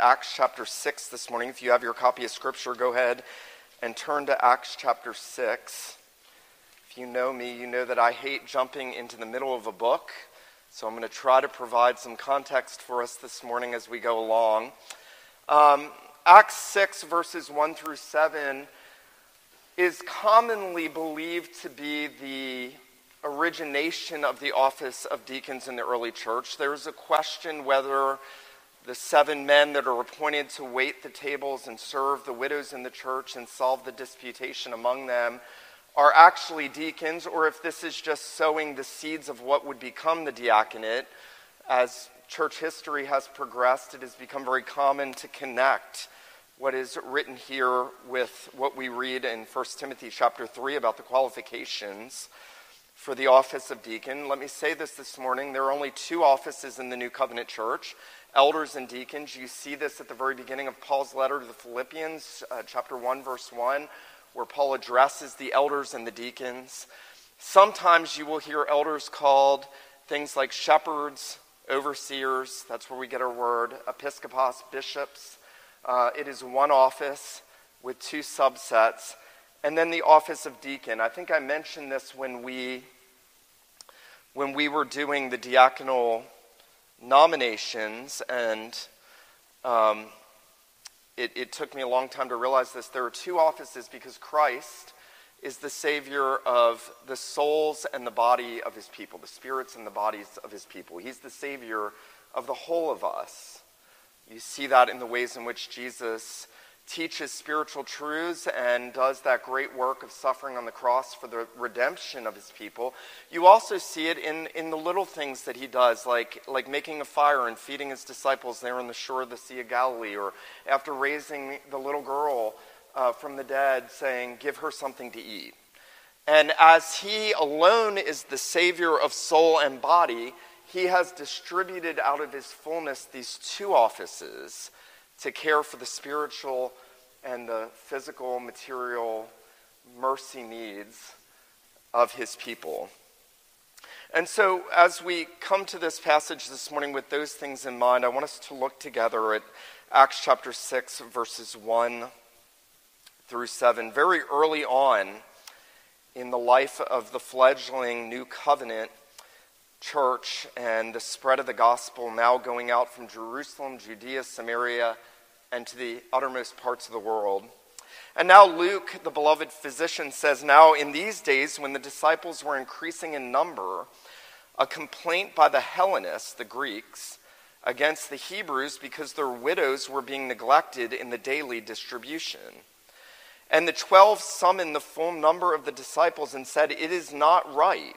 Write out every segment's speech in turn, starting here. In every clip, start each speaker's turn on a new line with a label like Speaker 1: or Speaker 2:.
Speaker 1: Acts chapter 6 this morning. If you have your copy of Scripture, go ahead and turn to Acts chapter 6. If you know me, you know that I hate jumping into the middle of a book. So I'm going to try to provide some context for us this morning as we go along. Um, Acts 6, verses 1 through 7, is commonly believed to be the origination of the office of deacons in the early church. There is a question whether the seven men that are appointed to wait the tables and serve the widows in the church and solve the disputation among them are actually deacons, or if this is just sowing the seeds of what would become the diaconate. As church history has progressed, it has become very common to connect what is written here with what we read in 1 Timothy chapter 3 about the qualifications for the office of deacon. Let me say this this morning. There are only two offices in the New Covenant Church elders and deacons. You see this at the very beginning of Paul's letter to the Philippians, uh, chapter 1, verse 1, where Paul addresses the elders and the deacons. Sometimes you will hear elders called things like shepherds, overseers, that's where we get our word, episkopos, bishops. Uh, it is one office with two subsets. And then the office of deacon. I think I mentioned this when we when we were doing the diaconal nominations, and um, it, it took me a long time to realize this. There are two offices because Christ is the Savior of the souls and the body of His people, the spirits and the bodies of His people. He's the Savior of the whole of us. You see that in the ways in which Jesus teaches spiritual truths and does that great work of suffering on the cross for the redemption of his people. You also see it in, in the little things that he does, like, like making a fire and feeding his disciples there on the shore of the Sea of Galilee, or after raising the little girl uh, from the dead, saying, Give her something to eat. And as he alone is the Savior of soul and body, he has distributed out of his fullness these two offices to care for the spiritual and the physical, material mercy needs of his people. And so, as we come to this passage this morning with those things in mind, I want us to look together at Acts chapter 6, verses 1 through 7. Very early on in the life of the fledgling New Covenant church and the spread of the gospel now going out from Jerusalem, Judea, Samaria, and to the uttermost parts of the world. And now Luke, the beloved physician, says, Now in these days, when the disciples were increasing in number, a complaint by the Hellenists, the Greeks, against the Hebrews because their widows were being neglected in the daily distribution. And the twelve summoned the full number of the disciples and said, It is not right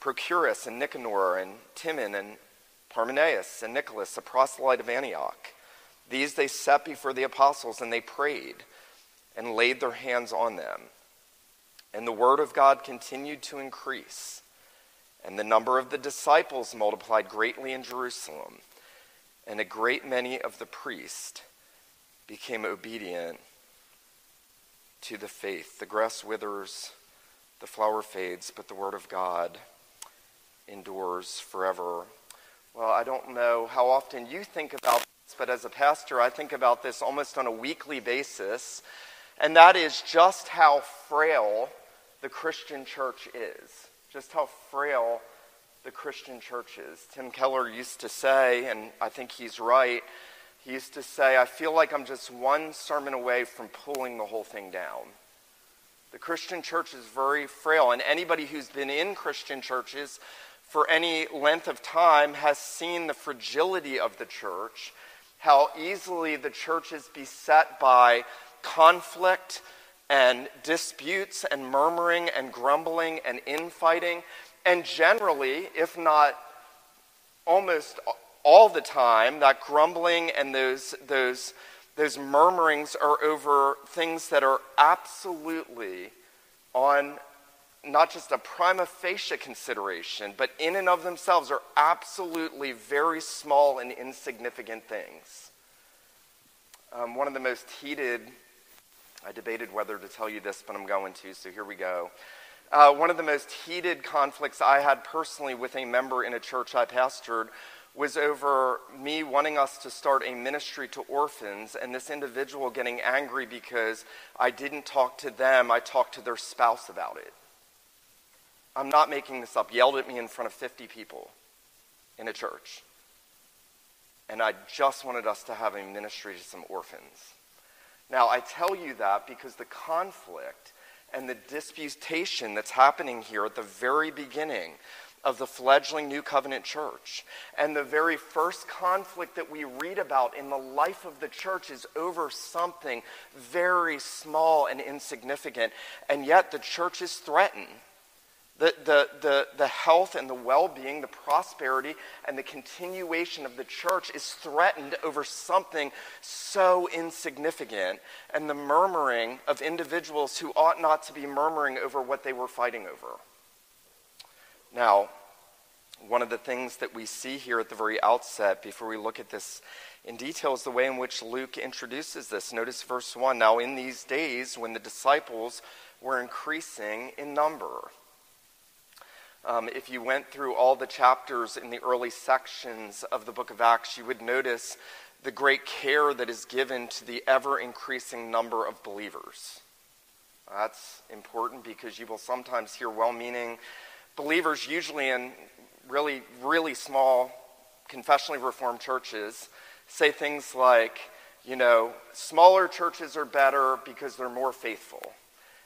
Speaker 1: Prochorus, and Nicanor, and Timon, and Parmenas, and Nicholas, a proselyte of Antioch. These they set before the apostles, and they prayed and laid their hands on them. And the word of God continued to increase, and the number of the disciples multiplied greatly in Jerusalem, and a great many of the priests became obedient to the faith. The grass withers, the flower fades, but the word of God endures forever. Well, I don't know how often you think about this, but as a pastor, I think about this almost on a weekly basis, and that is just how frail the Christian church is. Just how frail the Christian church is. Tim Keller used to say, and I think he's right, he used to say, I feel like I'm just one sermon away from pulling the whole thing down. The Christian church is very frail, and anybody who's been in Christian churches for any length of time has seen the fragility of the church how easily the church is beset by conflict and disputes and murmuring and grumbling and infighting. And generally, if not almost all the time, that grumbling and those, those those murmurings are over things that are absolutely on not just a prima facie consideration, but in and of themselves are absolutely very small and insignificant things. Um, one of the most heated, I debated whether to tell you this, but I'm going to, so here we go. Uh, one of the most heated conflicts I had personally with a member in a church I pastored was over me wanting us to start a ministry to orphans, and this individual getting angry because I didn't talk to them, I talked to their spouse about it. I'm not making this up, yelled at me in front of 50 people in a church. And I just wanted us to have a ministry to some orphans. Now, I tell you that because the conflict and the disputation that's happening here at the very beginning of the fledgling New Covenant church. And the very first conflict that we read about in the life of the church is over something very small and insignificant. And yet the church is threatened. The, the, the, the health and the well being, the prosperity, and the continuation of the church is threatened over something so insignificant, and the murmuring of individuals who ought not to be murmuring over what they were fighting over. Now, one of the things that we see here at the very outset, before we look at this in detail, is the way in which Luke introduces this. Notice verse 1 Now, in these days, when the disciples were increasing in number, um, if you went through all the chapters in the early sections of the book of Acts, you would notice the great care that is given to the ever increasing number of believers. That's important because you will sometimes hear well meaning believers, usually in really, really small confessionally reformed churches, say things like, you know, smaller churches are better because they're more faithful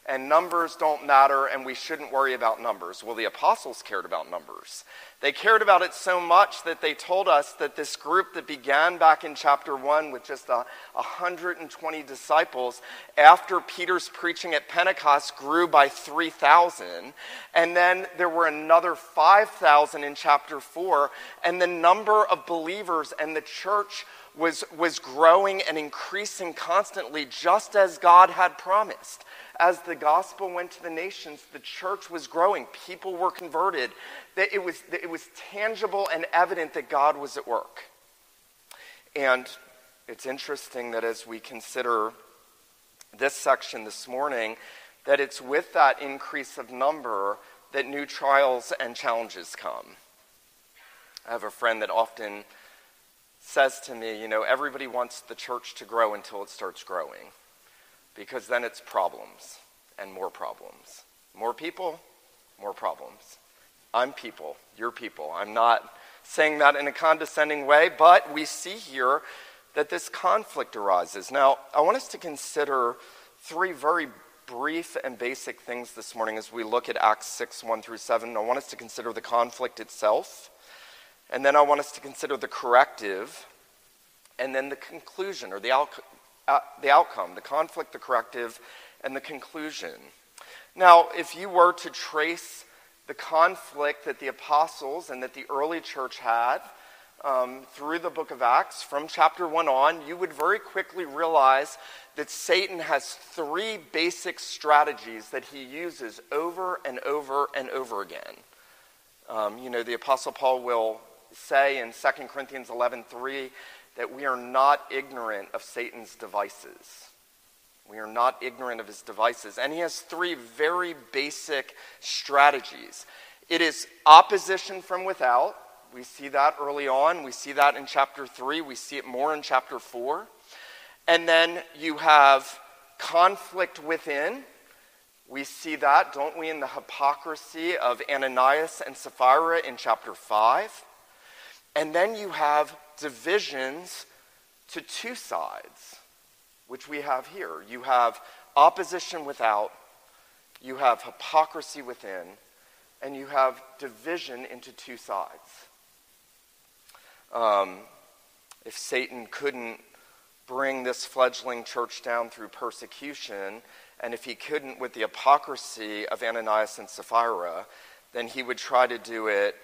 Speaker 1: and numbers don't matter, and we shouldn't worry about numbers. Well, the apostles cared about numbers. They cared about it so much that they told us that this group that began back in chapter 1 with just a, 120 disciples, after Peter's preaching at Pentecost, grew by 3,000. And then there were another 5,000 in chapter 4. And the number of believers and the church was, was growing and increasing constantly, just as God had promised as the gospel went to the nations, the church was growing. People were converted. That it was, that it was tangible and evident that God was at work. And it's interesting that as we consider this section this morning, that it's with that increase of number that new trials and challenges come. I have a friend that often says to me, you know, everybody wants the church to grow until it starts growing because then it's problems and more problems. More people, more problems. I'm people, you're people. I'm not saying that in a condescending way, but we see here that this conflict arises. Now, I want us to consider three very brief and basic things this morning as we look at Acts 6 1 through 7. I want us to consider the conflict itself, and then I want us to consider the corrective, and then the conclusion or the, uh, the outcome, the conflict, the corrective, and the conclusion. Now, if you were to trace the conflict that the apostles and that the early church had um, through the book of Acts, from chapter 1 on, you would very quickly realize that Satan has three basic strategies that he uses over and over and over again. Um, you know, the apostle Paul will say in 2 Corinthians 11 3 that we are not ignorant of Satan's devices. We are not ignorant of his devices. And he has three very basic strategies it is opposition from without. We see that early on. We see that in chapter 3. We see it more in chapter 4. And then you have conflict within. We see that, don't we, in the hypocrisy of Ananias and Sapphira in chapter 5. And then you have divisions to two sides, which we have here. You have opposition without, you have hypocrisy within, and you have division into two sides. Um, if Satan couldn't bring this fledgling church down through persecution, and if he couldn't with the hypocrisy of Ananias and Sapphira, then he would try to do it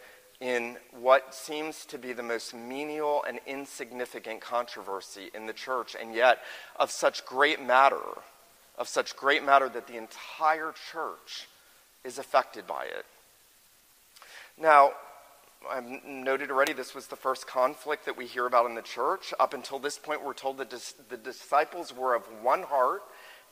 Speaker 1: in what seems to be the most menial and insignificant controversy in the church, and yet of such great matter, of such great matter that the entire church is affected by it. Now, I've noted already this was the first conflict that we hear about in the church. Up until this point, we're told that the disciples were of one heart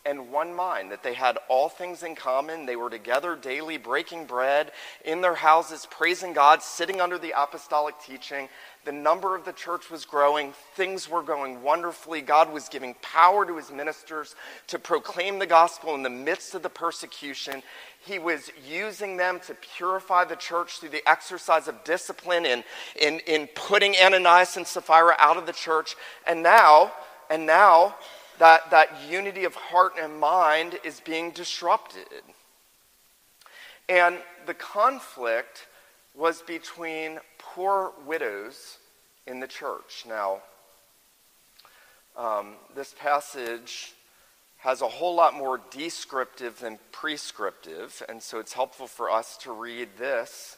Speaker 1: and one mind, that they had all things in common. They were together daily, breaking bread in their houses, praising God, sitting under the apostolic teaching. The number of the church was growing. Things were going wonderfully. God was giving power to his ministers to proclaim the gospel in the midst of the persecution. He was using them to purify the church through the exercise of discipline in, in, in putting Ananias and Sapphira out of the church. And now, and now, that, that unity of heart and mind is being disrupted. And the conflict was between poor widows in the church. Now, um, this passage has a whole lot more descriptive than prescriptive, and so it's helpful for us to read this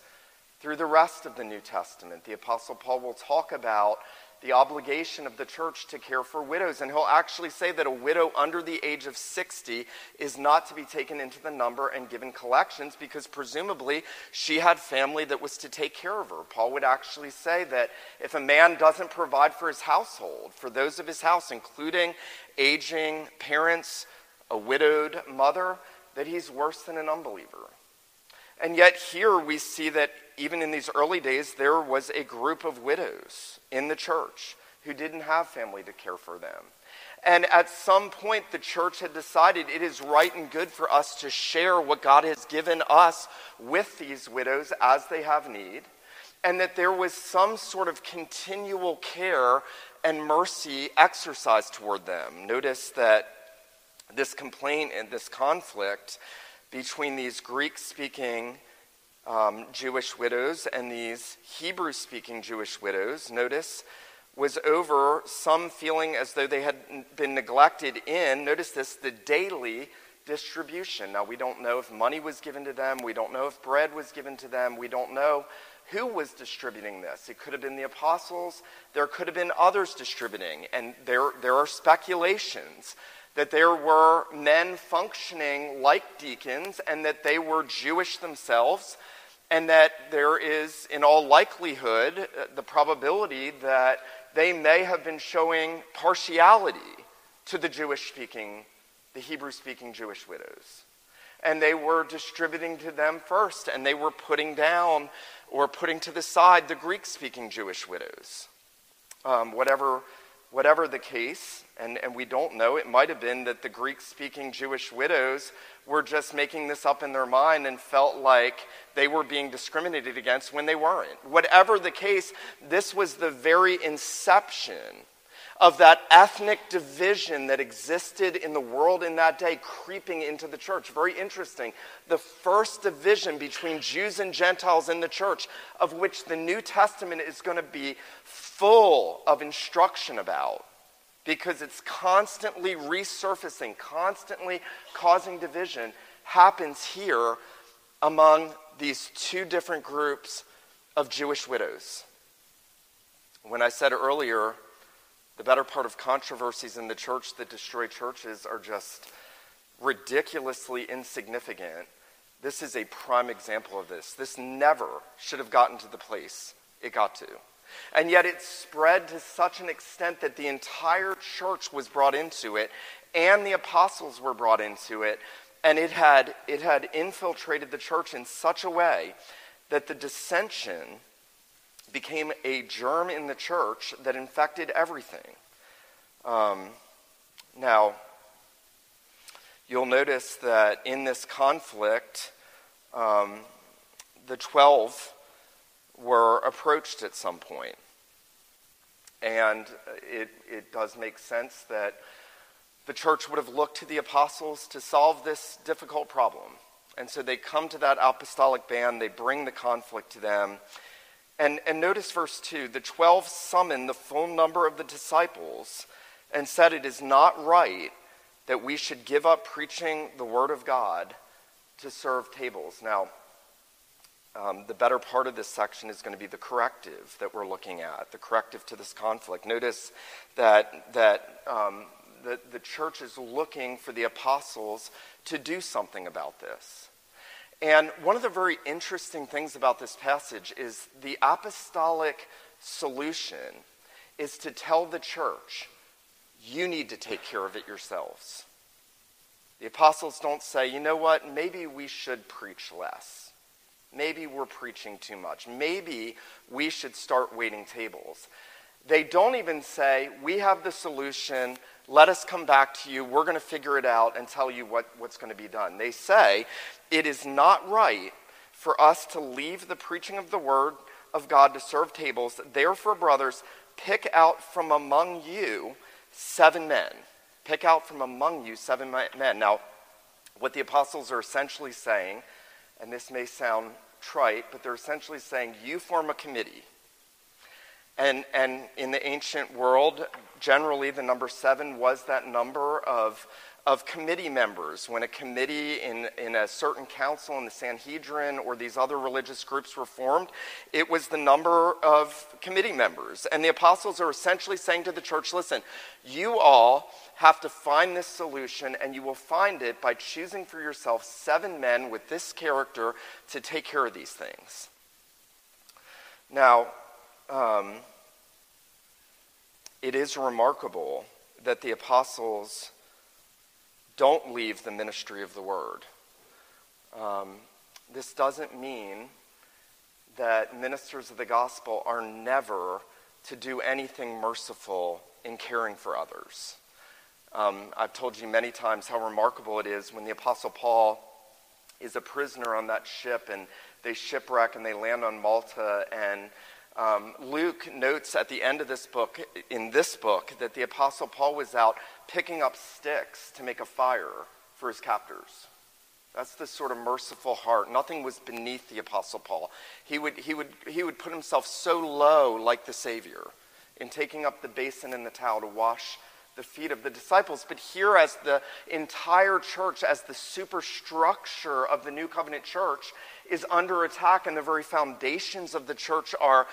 Speaker 1: through the rest of the New Testament. The Apostle Paul will talk about the obligation of the church to care for widows. And he'll actually say that a widow under the age of 60 is not to be taken into the number and given collections because presumably she had family that was to take care of her. Paul would actually say that if a man doesn't provide for his household, for those of his house, including aging parents, a widowed mother, that he's worse than an unbeliever. And yet, here we see that even in these early days, there was a group of widows in the church who didn't have family to care for them. And at some point, the church had decided it is right and good for us to share what God has given us with these widows as they have need, and that there was some sort of continual care and mercy exercised toward them. Notice that this complaint and this conflict between these Greek speaking um, Jewish widows and these Hebrew speaking Jewish widows, notice, was over some feeling as though they had been neglected in, notice this, the daily distribution. Now, we don't know if money was given to them, we don't know if bread was given to them, we don't know who was distributing this. It could have been the apostles, there could have been others distributing, and there, there are speculations that there were men functioning like deacons and that they were Jewish themselves, and that there is, in all likelihood, the probability that they may have been showing partiality to the Jewish speaking, the Hebrew speaking Jewish widows. And they were distributing to them first, and they were putting down or putting to the side the Greek speaking Jewish widows. Um, whatever whatever the case, and, and we don't know, it might have been that the Greek speaking Jewish widows were just making this up in their mind and felt like they were being discriminated against when they weren't. Whatever the case, this was the very inception of that ethnic division that existed in the world in that day creeping into the church. Very interesting. The first division between Jews and Gentiles in the church, of which the New Testament is going to be full of instruction about because it's constantly resurfacing, constantly causing division, happens here among these two different groups of Jewish widows. When I said earlier, the better part of controversies in the church that destroy churches are just ridiculously insignificant. This is a prime example of this. This never should have gotten to the place it got to. And yet it spread to such an extent that the entire church was brought into it, and the apostles were brought into it. And it had, it had infiltrated the church in such a way that the dissension became a germ in the church that infected everything. Um, now, you'll notice that in this conflict, um, the 12 were approached at some point. And it, it does make sense that the church would have looked to the apostles to solve this difficult problem. And so they come to that apostolic band, they bring the conflict to them. And, and notice verse 2 the 12 summoned the full number of the disciples and said, It is not right that we should give up preaching the word of God to serve tables. Now, Um, the better part of this section is going to be the corrective that we're looking at, the corrective to this conflict. Notice that, that um, the, the church is looking for the apostles to do something about this. And one of the very interesting things about this passage is the apostolic solution is to tell the church, you need to take care of it yourselves. The apostles don't say, you know what, maybe we should preach less. Maybe we're preaching too much. Maybe we should start waiting tables. They don't even say, we have the solution, let us come back to you, we're going to figure it out and tell you what, what's going to be done. They say, it is not right for us to leave the preaching of the word of God to serve tables. Therefore, brothers, pick out from among you seven men. Pick out from among you seven men. Now, what the apostles are essentially saying, and this may sound trite, but they're essentially saying, you form a committee. And, and in the ancient world, generally the number seven was that number of of committee members. When a committee in, in a certain council in the Sanhedrin or these other religious groups were formed, it was the number of committee members. And the apostles are essentially saying to the church listen, you all have to find this solution, and you will find it by choosing for yourself seven men with this character to take care of these things. Now, um, it is remarkable that the apostles don't leave the ministry of the word. Um, this doesn't mean that ministers of the gospel are never to do anything merciful in caring for others. Um, I've told you many times how remarkable it is when the Apostle Paul is a prisoner on that ship and they shipwreck and they land on Malta and um, Luke notes at the end of this book, in this book, that the Apostle Paul was out picking up sticks to make a fire for his captors. That's the sort of merciful heart. Nothing was beneath the Apostle Paul. He would, he would, he would put himself so low, like the Savior, in taking up the basin and the towel to wash the feet of the disciples. But here, as the entire church, as the superstructure of the new covenant church is under attack, and the very foundations of the church are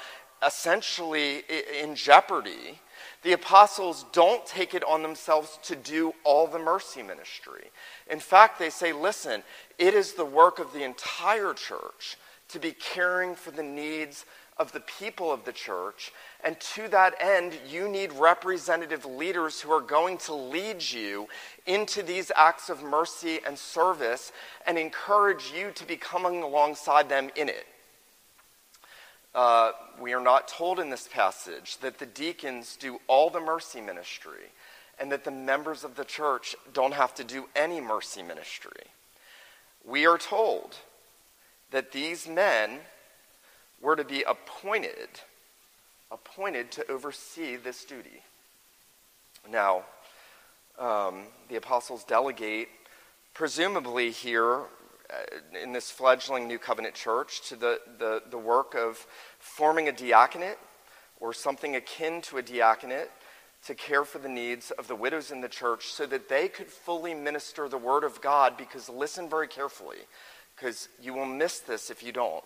Speaker 1: essentially in jeopardy, the apostles don't take it on themselves to do all the mercy ministry. In fact, they say, listen, it is the work of the entire church to be caring for the needs of the people of the church. And to that end, you need representative leaders who are going to lead you into these acts of mercy and service and encourage you to be coming alongside them in it. Uh, we are not told in this passage that the deacons do all the mercy ministry and that the members of the church don't have to do any mercy ministry. We are told that these men were to be appointed, appointed to oversee this duty. Now, um, the apostles delegate, presumably here uh, in this fledgling New Covenant church, to the, the, the work of forming a diaconate or something akin to a diaconate to care for the needs of the widows in the church so that they could fully minister the word of God. Because listen very carefully, because you will miss this if you don't.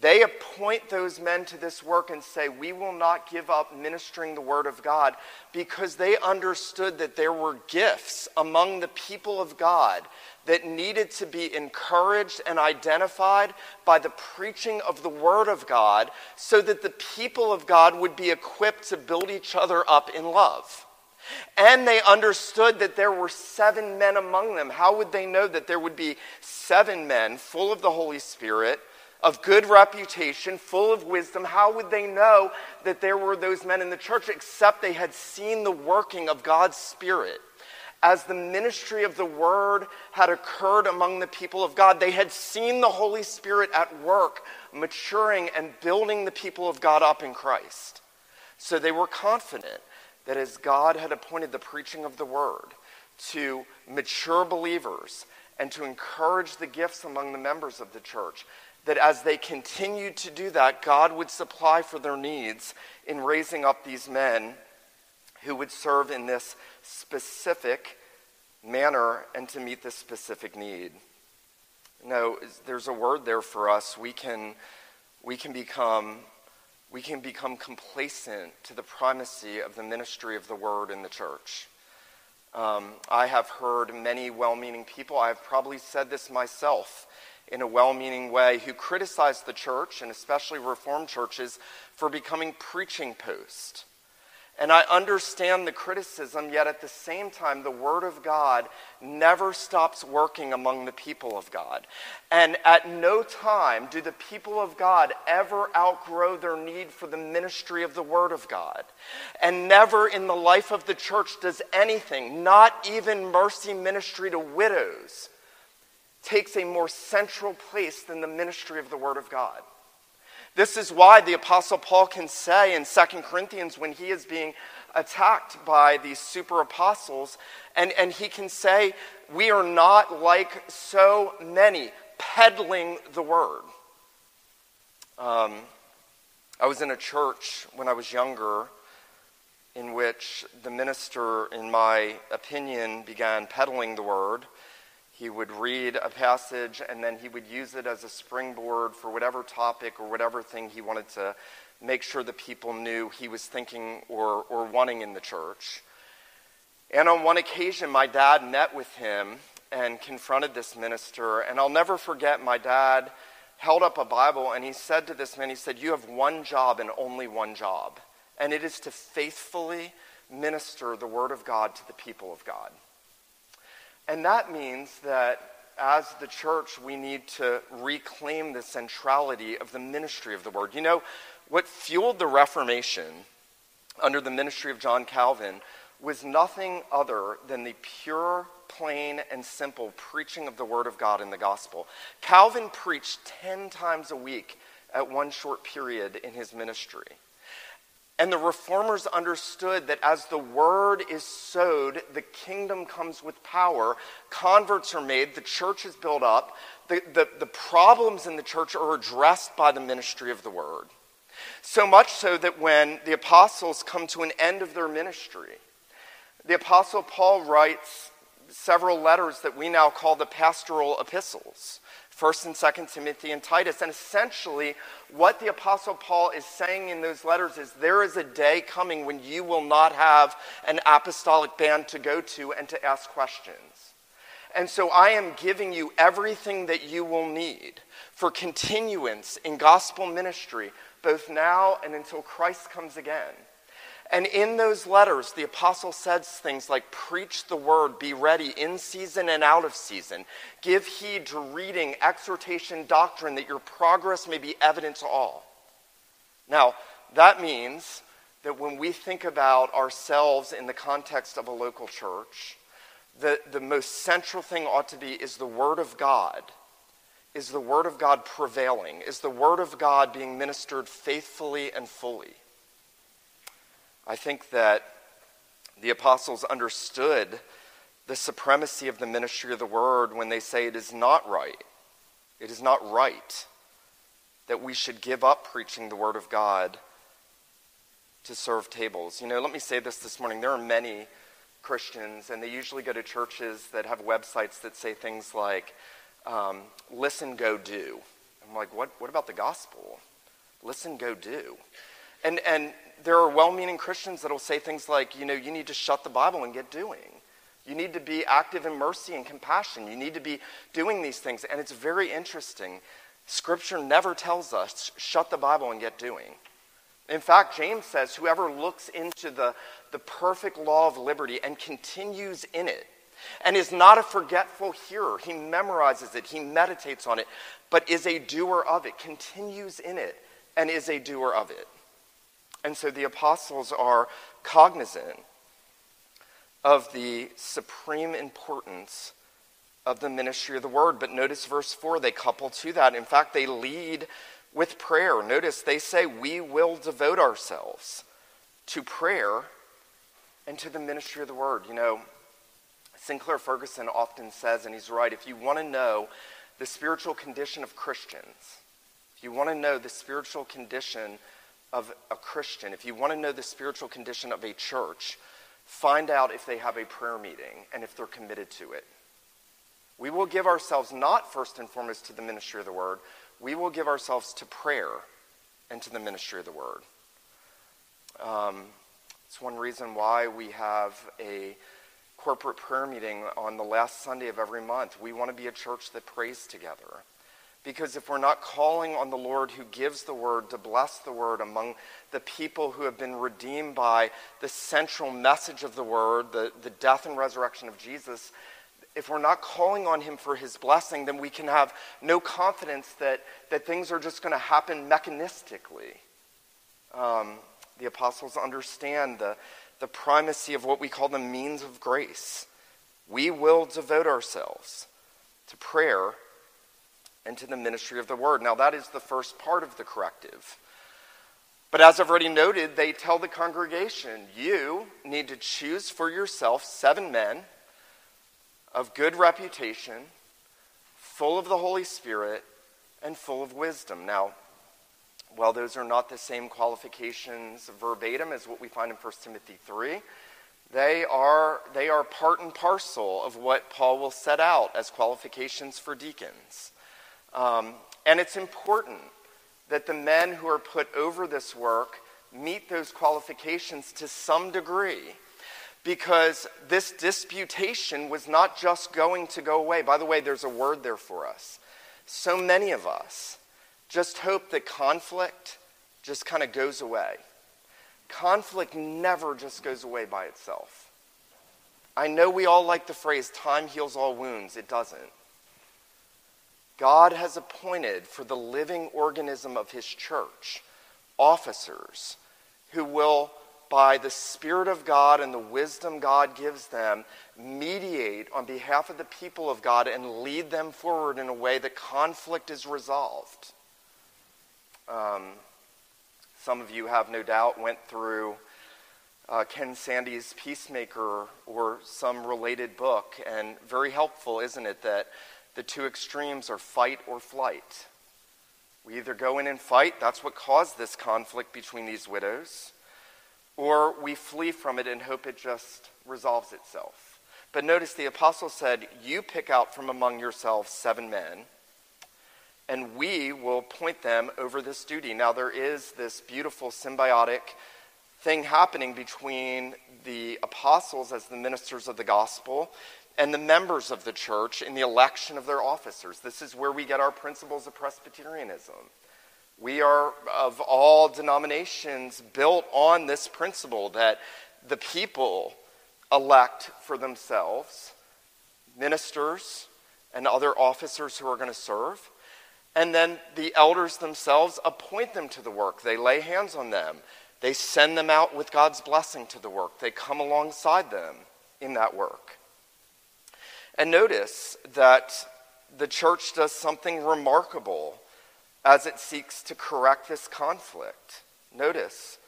Speaker 1: They appoint those men to this work and say, We will not give up ministering the Word of God because they understood that there were gifts among the people of God that needed to be encouraged and identified by the preaching of the Word of God so that the people of God would be equipped to build each other up in love. And they understood that there were seven men among them. How would they know that there would be seven men full of the Holy Spirit? Of good reputation, full of wisdom, how would they know that there were those men in the church except they had seen the working of God's Spirit? As the ministry of the word had occurred among the people of God, they had seen the Holy Spirit at work, maturing and building the people of God up in Christ. So they were confident that as God had appointed the preaching of the word to mature believers and to encourage the gifts among the members of the church, that as they continued to do that, God would supply for their needs in raising up these men who would serve in this specific manner and to meet this specific need. No, there's a word there for us. We can, we can become we can become complacent to the primacy of the ministry of the word in the church. Um, I have heard many well meaning people, I have probably said this myself in a well meaning way, who criticize the church, and especially Reformed churches, for becoming preaching posts. And I understand the criticism, yet at the same time, the Word of God never stops working among the people of God. And at no time do the people of God ever outgrow their need for the ministry of the Word of God. And never in the life of the church does anything, not even mercy ministry to widows, takes a more central place than the ministry of the Word of God. This is why the Apostle Paul can say in 2 Corinthians when he is being attacked by these super apostles, and, and he can say, We are not like so many peddling the word. Um, I was in a church when I was younger in which the minister, in my opinion, began peddling the word. He would read a passage and then he would use it as a springboard for whatever topic or whatever thing he wanted to make sure the people knew he was thinking or, or wanting in the church. And on one occasion, my dad met with him and confronted this minister. And I'll never forget, my dad held up a Bible and he said to this man, he said, You have one job and only one job, and it is to faithfully minister the Word of God to the people of God. And that means that as the church, we need to reclaim the centrality of the ministry of the word. You know, what fueled the Reformation under the ministry of John Calvin was nothing other than the pure, plain, and simple preaching of the Word of God in the gospel. Calvin preached 10 times a week at one short period in his ministry. And the reformers understood that as the word is sowed, the kingdom comes with power. Converts are made, the church is built up, the, the, the, problems in the church are addressed by the ministry of the word. So much so that when the apostles come to an end of their ministry, the apostle Paul writes several letters that we now call the pastoral epistles. 1st and 2nd Timothy and Titus. And essentially, what the Apostle Paul is saying in those letters is there is a day coming when you will not have an apostolic band to go to and to ask questions. And so I am giving you everything that you will need for continuance in gospel ministry, both now and until Christ comes again. And in those letters, the apostle says things like preach the word, be ready in season and out of season, give heed to reading, exhortation, doctrine, that your progress may be evident to all. Now, that means that when we think about ourselves in the context of a local church, the, the most central thing ought to be is the Word of God. Is the Word of God prevailing? Is the Word of God being ministered faithfully and fully? I think that the apostles understood the supremacy of the ministry of the word when they say it is not right. It is not right that we should give up preaching the word of God to serve tables. You know, let me say this this morning. There are many Christians, and they usually go to churches that have websites that say things like, um, listen, go, do. I'm like, what, what about the gospel? Listen, go, do. And, and there are well meaning Christians that will say things like, you know, you need to shut the Bible and get doing. You need to be active in mercy and compassion. You need to be doing these things. And it's very interesting. Scripture never tells us, shut the Bible and get doing. In fact, James says, whoever looks into the, the perfect law of liberty and continues in it, and is not a forgetful hearer, he memorizes it, he meditates on it, but is a doer of it, continues in it, and is a doer of it. And so the apostles are cognizant of the supreme importance of the ministry of the word. But notice verse 4, they couple to that. In fact, they lead with prayer. Notice they say, We will devote ourselves to prayer and to the ministry of the word. You know, Sinclair Ferguson often says, and he's right, if you want to know the spiritual condition of Christians, if you want to know the spiritual condition of a Christian, if you want to know the spiritual condition of a church, find out if they have a prayer meeting and if they're committed to it. We will give ourselves not first and foremost to the ministry of the word, we will give ourselves to prayer and to the ministry of the word. Um, it's one reason why we have a corporate prayer meeting on the last Sunday of every month. We want to be a church that prays together. Because if we're not calling on the Lord who gives the word to bless the word among the people who have been redeemed by the central message of the word, the, the death and resurrection of Jesus, if we're not calling on him for his blessing, then we can have no confidence that, that things are just going to happen mechanistically. Um, the apostles understand the, the primacy of what we call the means of grace. We will devote ourselves to prayer and to the ministry of the word. Now, that is the first part of the corrective. But as I've already noted, they tell the congregation, you need to choose for yourself seven men of good reputation, full of the Holy Spirit, and full of wisdom. Now, while those are not the same qualifications verbatim as what we find in 1 Timothy 3, they are, they are part and parcel of what Paul will set out as qualifications for deacons. Um, and it's important that the men who are put over this work meet those qualifications to some degree because this disputation was not just going to go away. By the way, there's a word there for us. So many of us just hope that conflict just kind of goes away. Conflict never just goes away by itself. I know we all like the phrase, time heals all wounds. It doesn't. God has appointed for the living organism of his church officers who will, by the Spirit of God and the wisdom God gives them, mediate on behalf of the people of God and lead them forward in a way that conflict is resolved. Um, some of you have no doubt went through uh, Ken Sande's Peacemaker or some related book, and very helpful, isn't it, that the two extremes are fight or flight. We either go in and fight, that's what caused this conflict between these widows, or we flee from it and hope it just resolves itself. But notice the apostle said, You pick out from among yourselves seven men and we will point them over this duty. Now, there is this beautiful symbiotic thing happening between the apostles as the ministers of the gospel and the members of the church in the election of their officers. This is where we get our principles of Presbyterianism. We are, of all denominations, built on this principle that the people elect for themselves ministers and other officers who are going to serve. And then the elders themselves appoint them to the work. They lay hands on them. They send them out with God's blessing to the work. They come alongside them in that work. And notice that the church does something remarkable as it seeks to correct this conflict. Notice,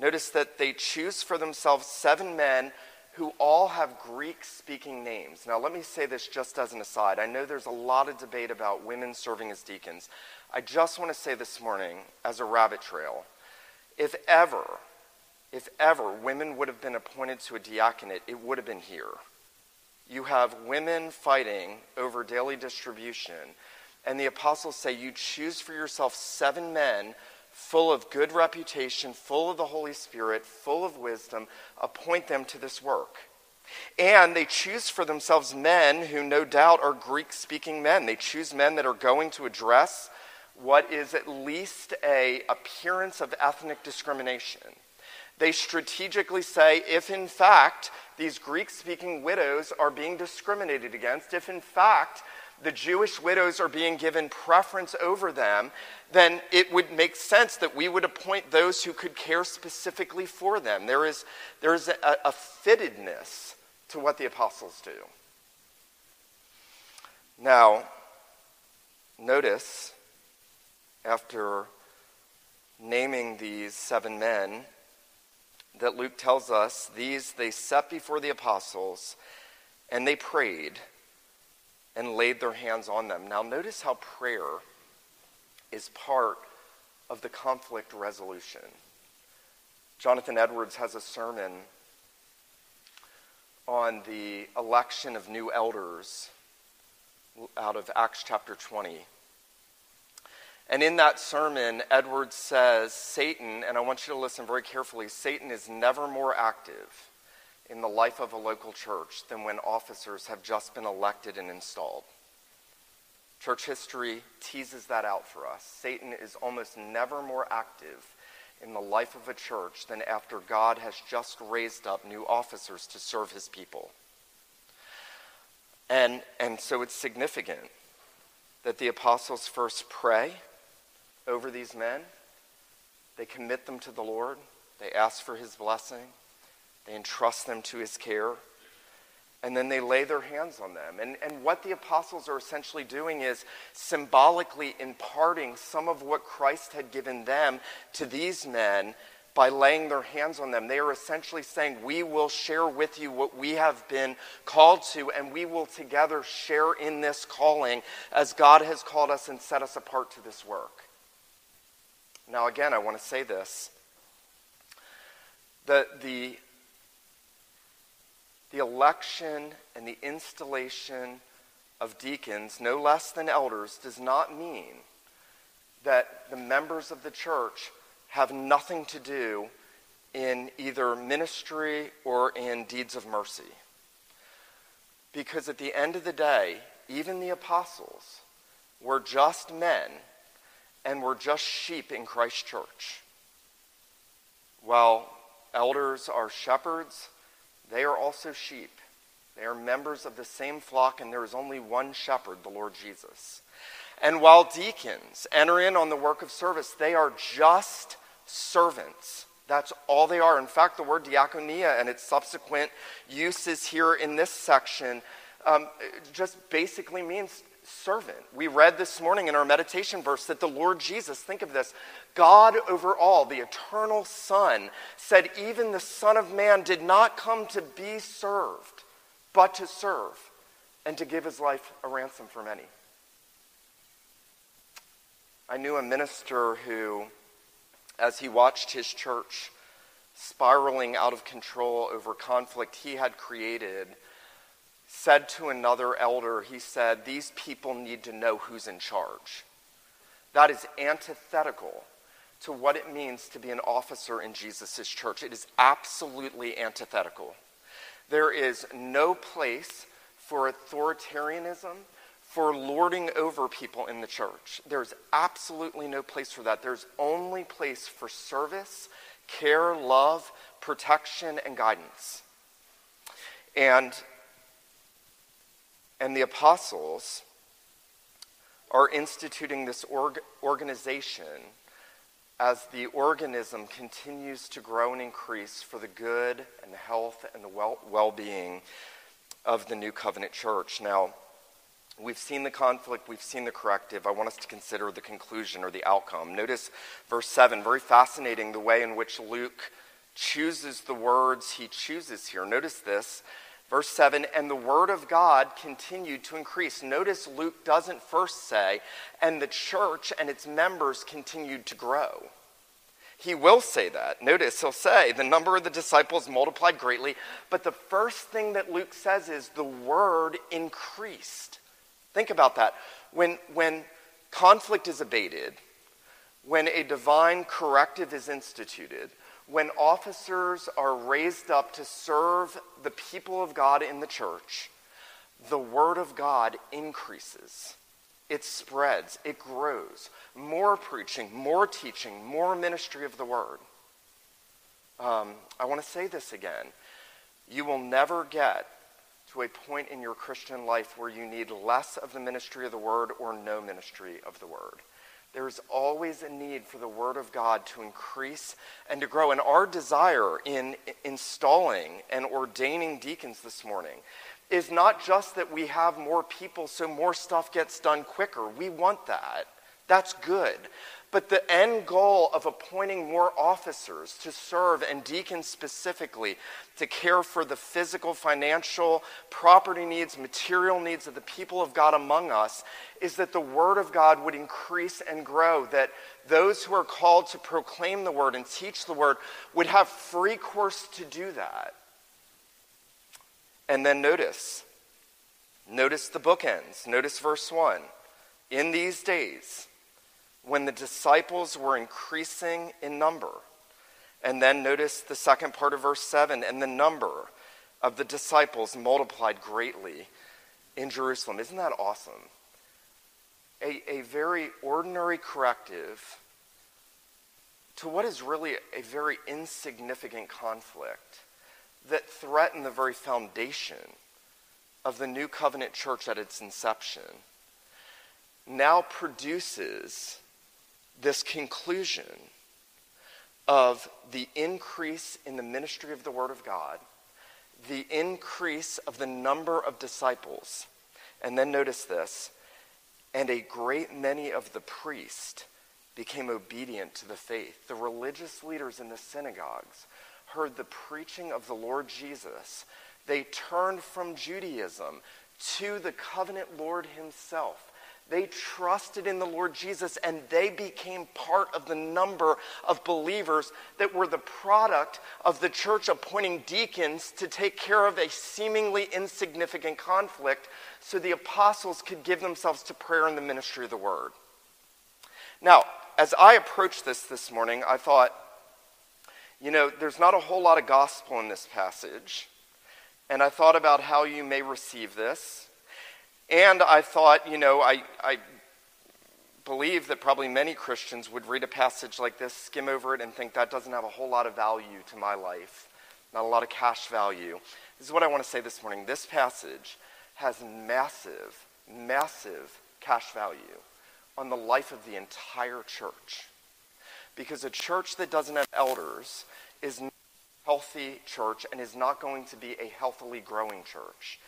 Speaker 1: notice that they choose for themselves seven men who all have Greek speaking names. Now, let me say this just as an aside. I know there's a lot of debate about women serving as deacons. I just want to say this morning, as a rabbit trail, if ever, if ever women would have been appointed to a diaconate, it would have been here. You have women fighting over daily distribution, and the apostles say, You choose for yourself seven men full of good reputation, full of the Holy Spirit, full of wisdom, appoint them to this work. And they choose for themselves men who no doubt are Greek speaking men. They choose men that are going to address what is at least a appearance of ethnic discrimination. They strategically say if in fact these Greek speaking widows are being discriminated against, if in fact the Jewish widows are being given preference over them, then it would make sense that we would appoint those who could care specifically for them. There is, there is a, a fittedness to what the apostles do. Now, notice after naming these seven men that Luke tells us these they set before the apostles and they prayed and laid their hands on them. Now, notice how prayer is part of the conflict resolution. Jonathan Edwards has a sermon on the election of new elders out of Acts chapter 20. And in that sermon, Edwards says Satan, and I want you to listen very carefully Satan is never more active in the life of a local church than when officers have just been elected and installed. Church history teases that out for us. Satan is almost never more active in the life of a church than after God has just raised up new officers to serve his people. And, and so it's significant that the apostles first pray over these men. They commit them to the Lord. They ask for his blessing. They entrust them to his care. And then they lay their hands on them. And, and what the apostles are essentially doing is symbolically imparting some of what Christ had given them to these men by laying their hands on them. They are essentially saying, We will share with you what we have been called to, and we will together share in this calling as God has called us and set us apart to this work. Now, again, I want to say this. The, the, the election and the installation of deacons, no less than elders, does not mean that the members of the church have nothing to do in either ministry or in deeds of mercy. Because at the end of the day, even the apostles were just men and we're just sheep in Christ Church. While elders are shepherds, they are also sheep. They are members of the same flock, and there is only one shepherd, the Lord Jesus. And while deacons enter in on the work of service, they are just servants. That's all they are. In fact, the word diaconia and its subsequent uses here in this section um, just basically means servant. We read this morning in our meditation verse that the Lord Jesus, think of this, God over all, the eternal Son, said, Even the Son of Man did not come to be served, but to serve and to give his life a ransom for many. I knew a minister who, as he watched his church spiraling out of control over conflict he had created, said to another elder, he said, These people need to know who's in charge. That is antithetical to what it means to be an officer in Jesus' church. It is absolutely antithetical. There is no place for authoritarianism, for lording over people in the church. There's absolutely no place for that. There's only place for service, care, love, protection, and guidance. And and the apostles are instituting this org- organization as the organism continues to grow and increase for the good and health and the well being of the new covenant church. Now, we've seen the conflict, we've seen the corrective. I want us to consider the conclusion or the outcome. Notice verse 7, very fascinating the way in which Luke chooses the words he chooses here. Notice this. Verse 7 And the word of God continued to increase. Notice Luke doesn't first say, and the church and its members continued to grow. He will say that. Notice he'll say, the number of the disciples multiplied greatly. But the first thing that Luke says is, the word increased. Think about that. When, when conflict is abated, when a divine corrective is instituted, when officers are raised up to serve the people of God in the church, the word of God increases. It spreads, it grows. More preaching, more teaching, more ministry of the word. Um, I want to say this again. You will never get to a point in your Christian life where you need less of the ministry of the word or no ministry of the word. There is always a need for the Word of God to increase and to grow. And our desire in installing and ordaining deacons this morning is not just that we have more people so more stuff gets done quicker. We want that. That's good. But the end goal of appointing more officers to serve, and deacons specifically, to care for the physical, financial, property needs, material needs of the people of God among us, is that the Word of God would increase and grow, that those who are called to proclaim the Word and teach the Word would have free course to do that. And then notice, Notice the bookends. Notice verse 1. In these days, when the disciples were increasing in number, and then notice the second part of verse 7 and the number of the disciples multiplied greatly in Jerusalem. Isn't that awesome? A, a very ordinary corrective to what is really a very insignificant conflict that threatened the very foundation of the new covenant church at its inception now produces this conclusion of the increase in the ministry of the Word of God, the increase of the number of disciples, and then notice this, and a great many of the priests became obedient to the faith. The religious leaders in the synagogues heard the preaching of the Lord Jesus. They turned from Judaism to the covenant Lord Himself. They trusted in the Lord Jesus and they became part of the number of believers that were the product of the church appointing deacons to take care of a seemingly insignificant conflict so the apostles could give themselves to prayer and the ministry of the word. Now, as I approached this this morning, I thought, you know, there's not a whole lot of gospel in this passage. And I thought about how you may receive this. And I thought, you know, I, I believe that probably many Christians would read a passage like this, skim over it, and think that doesn't have a whole lot of value to my life, not a lot of cash value. This is what I want to say this morning. This passage has massive, massive cash value on the life of the entire church. Because a church that doesn't have elders is not a healthy church and is not going to be a healthily growing church.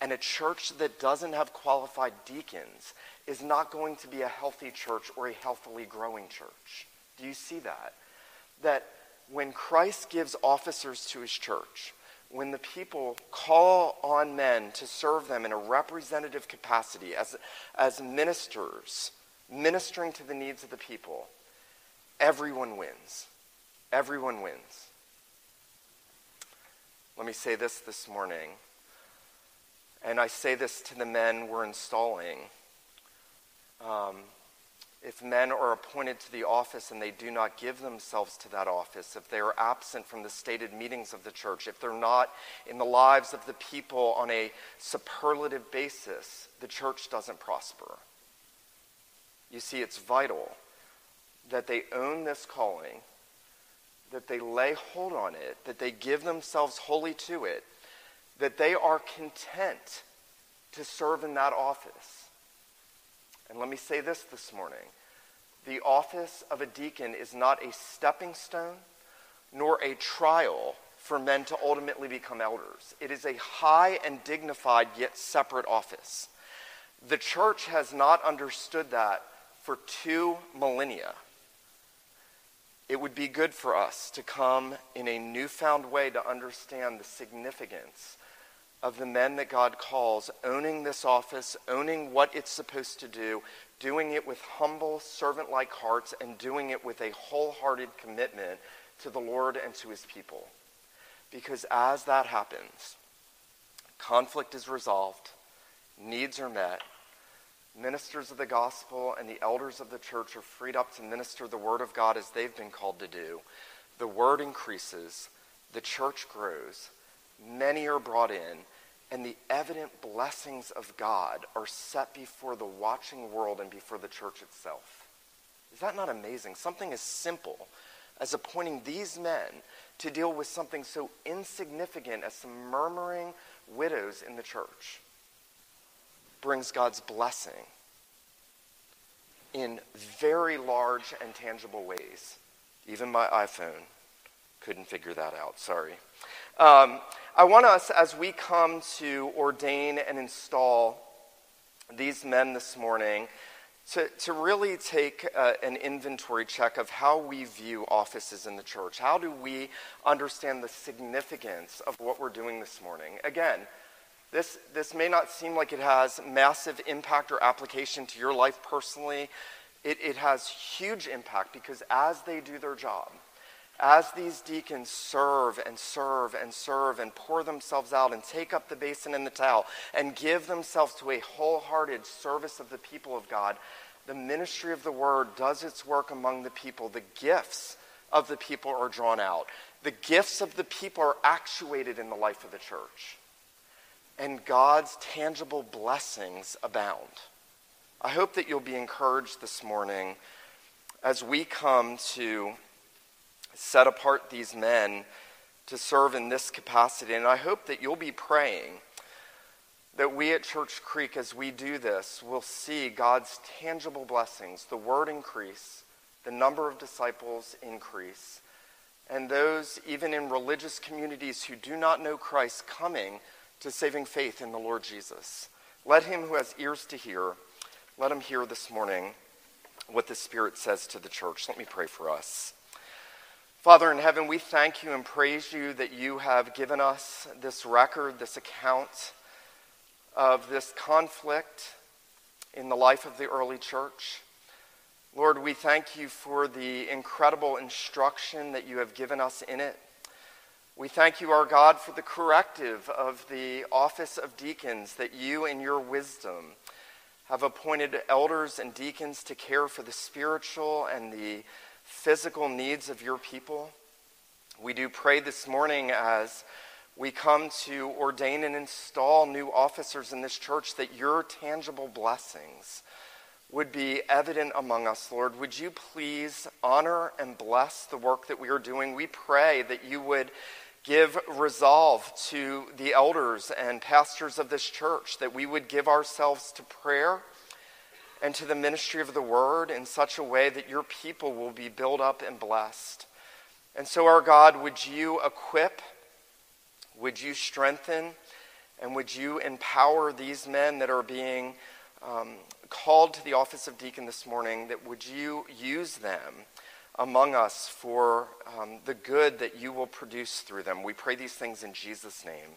Speaker 1: And a church that doesn't have qualified deacons is not going to be a healthy church or a healthily growing church. Do you see that? That when Christ gives officers to his church, when the people call on men to serve them in a representative capacity as, as ministers, ministering to the needs of the people, everyone wins. Everyone wins. Let me say this this morning and I say this to the men we're installing. Um, if men are appointed to the office and they do not give themselves to that office, if they are absent from the stated meetings of the church, if they're not in the lives of the people on a superlative basis, the church doesn't prosper. You see, it's vital that they own this calling, that they lay hold on it, that they give themselves wholly to it, that they are content to serve in that office. And let me say this this morning the office of a deacon is not a stepping stone nor a trial for men to ultimately become elders. It is a high and dignified yet separate office. The church has not understood that for two millennia. It would be good for us to come in a newfound way to understand the significance of the men that God calls, owning this office, owning what it's supposed to do, doing it with humble, servant like hearts, and doing it with a wholehearted commitment to the Lord and to his people. Because as that happens, conflict is resolved, needs are met, ministers of the gospel and the elders of the church are freed up to minister the word of God as they've been called to do. The word increases, the church grows, many are brought in, and the evident blessings of God are set before the watching world and before the church itself. Is that not amazing? Something as simple as appointing these men to deal with something so insignificant as some murmuring widows in the church brings God's blessing in very large and tangible ways. Even my iPhone couldn't figure that out. Sorry. Um, I want us, as we come to ordain and install these men this morning, to, to really take uh, an inventory check of how we view offices in the church. How do we understand the significance of what we're doing this morning? Again, this, this may not seem like it has massive impact or application to your life personally. It, it has huge impact because as they do their job, as these deacons serve and serve and serve and pour themselves out and take up the basin and the towel and give themselves to a wholehearted service of the people of God, the ministry of the word does its work among the people. The gifts of the people are drawn out. The gifts of the people are actuated in the life of the church. And God's tangible blessings abound. I hope that you'll be encouraged this morning as we come to set apart these men to serve in this capacity. And I hope that you'll be praying that we at Church Creek, as we do this, will see God's tangible blessings, the word increase, the number of disciples increase, and those, even in religious communities who do not know Christ, coming to saving faith in the Lord Jesus. Let him who has ears to hear, let him hear this morning what the Spirit says to the church. Let me pray for us. Father in heaven, we thank you and praise you that you have given us this record, this account of this conflict in the life of the early church. Lord, we thank you for the incredible instruction that you have given us in it. We thank you, our God, for the corrective of the office of deacons that you, in your wisdom, have appointed elders and deacons to care for the spiritual and the physical needs of your people. We do pray this morning as we come to ordain and install new officers in this church that your tangible blessings would be evident among us, Lord. Would you please honor and bless the work that we are doing? We pray that you would give resolve to the elders and pastors of this church, that we would give ourselves to prayer and to the ministry of the word in such a way that your people will be built up and blessed. And so, our God, would you equip, would you strengthen, and would you empower these men that are being um, called to the office of deacon this morning, that would you use them among us for um, the good that you will produce through them? We pray these things in Jesus' name.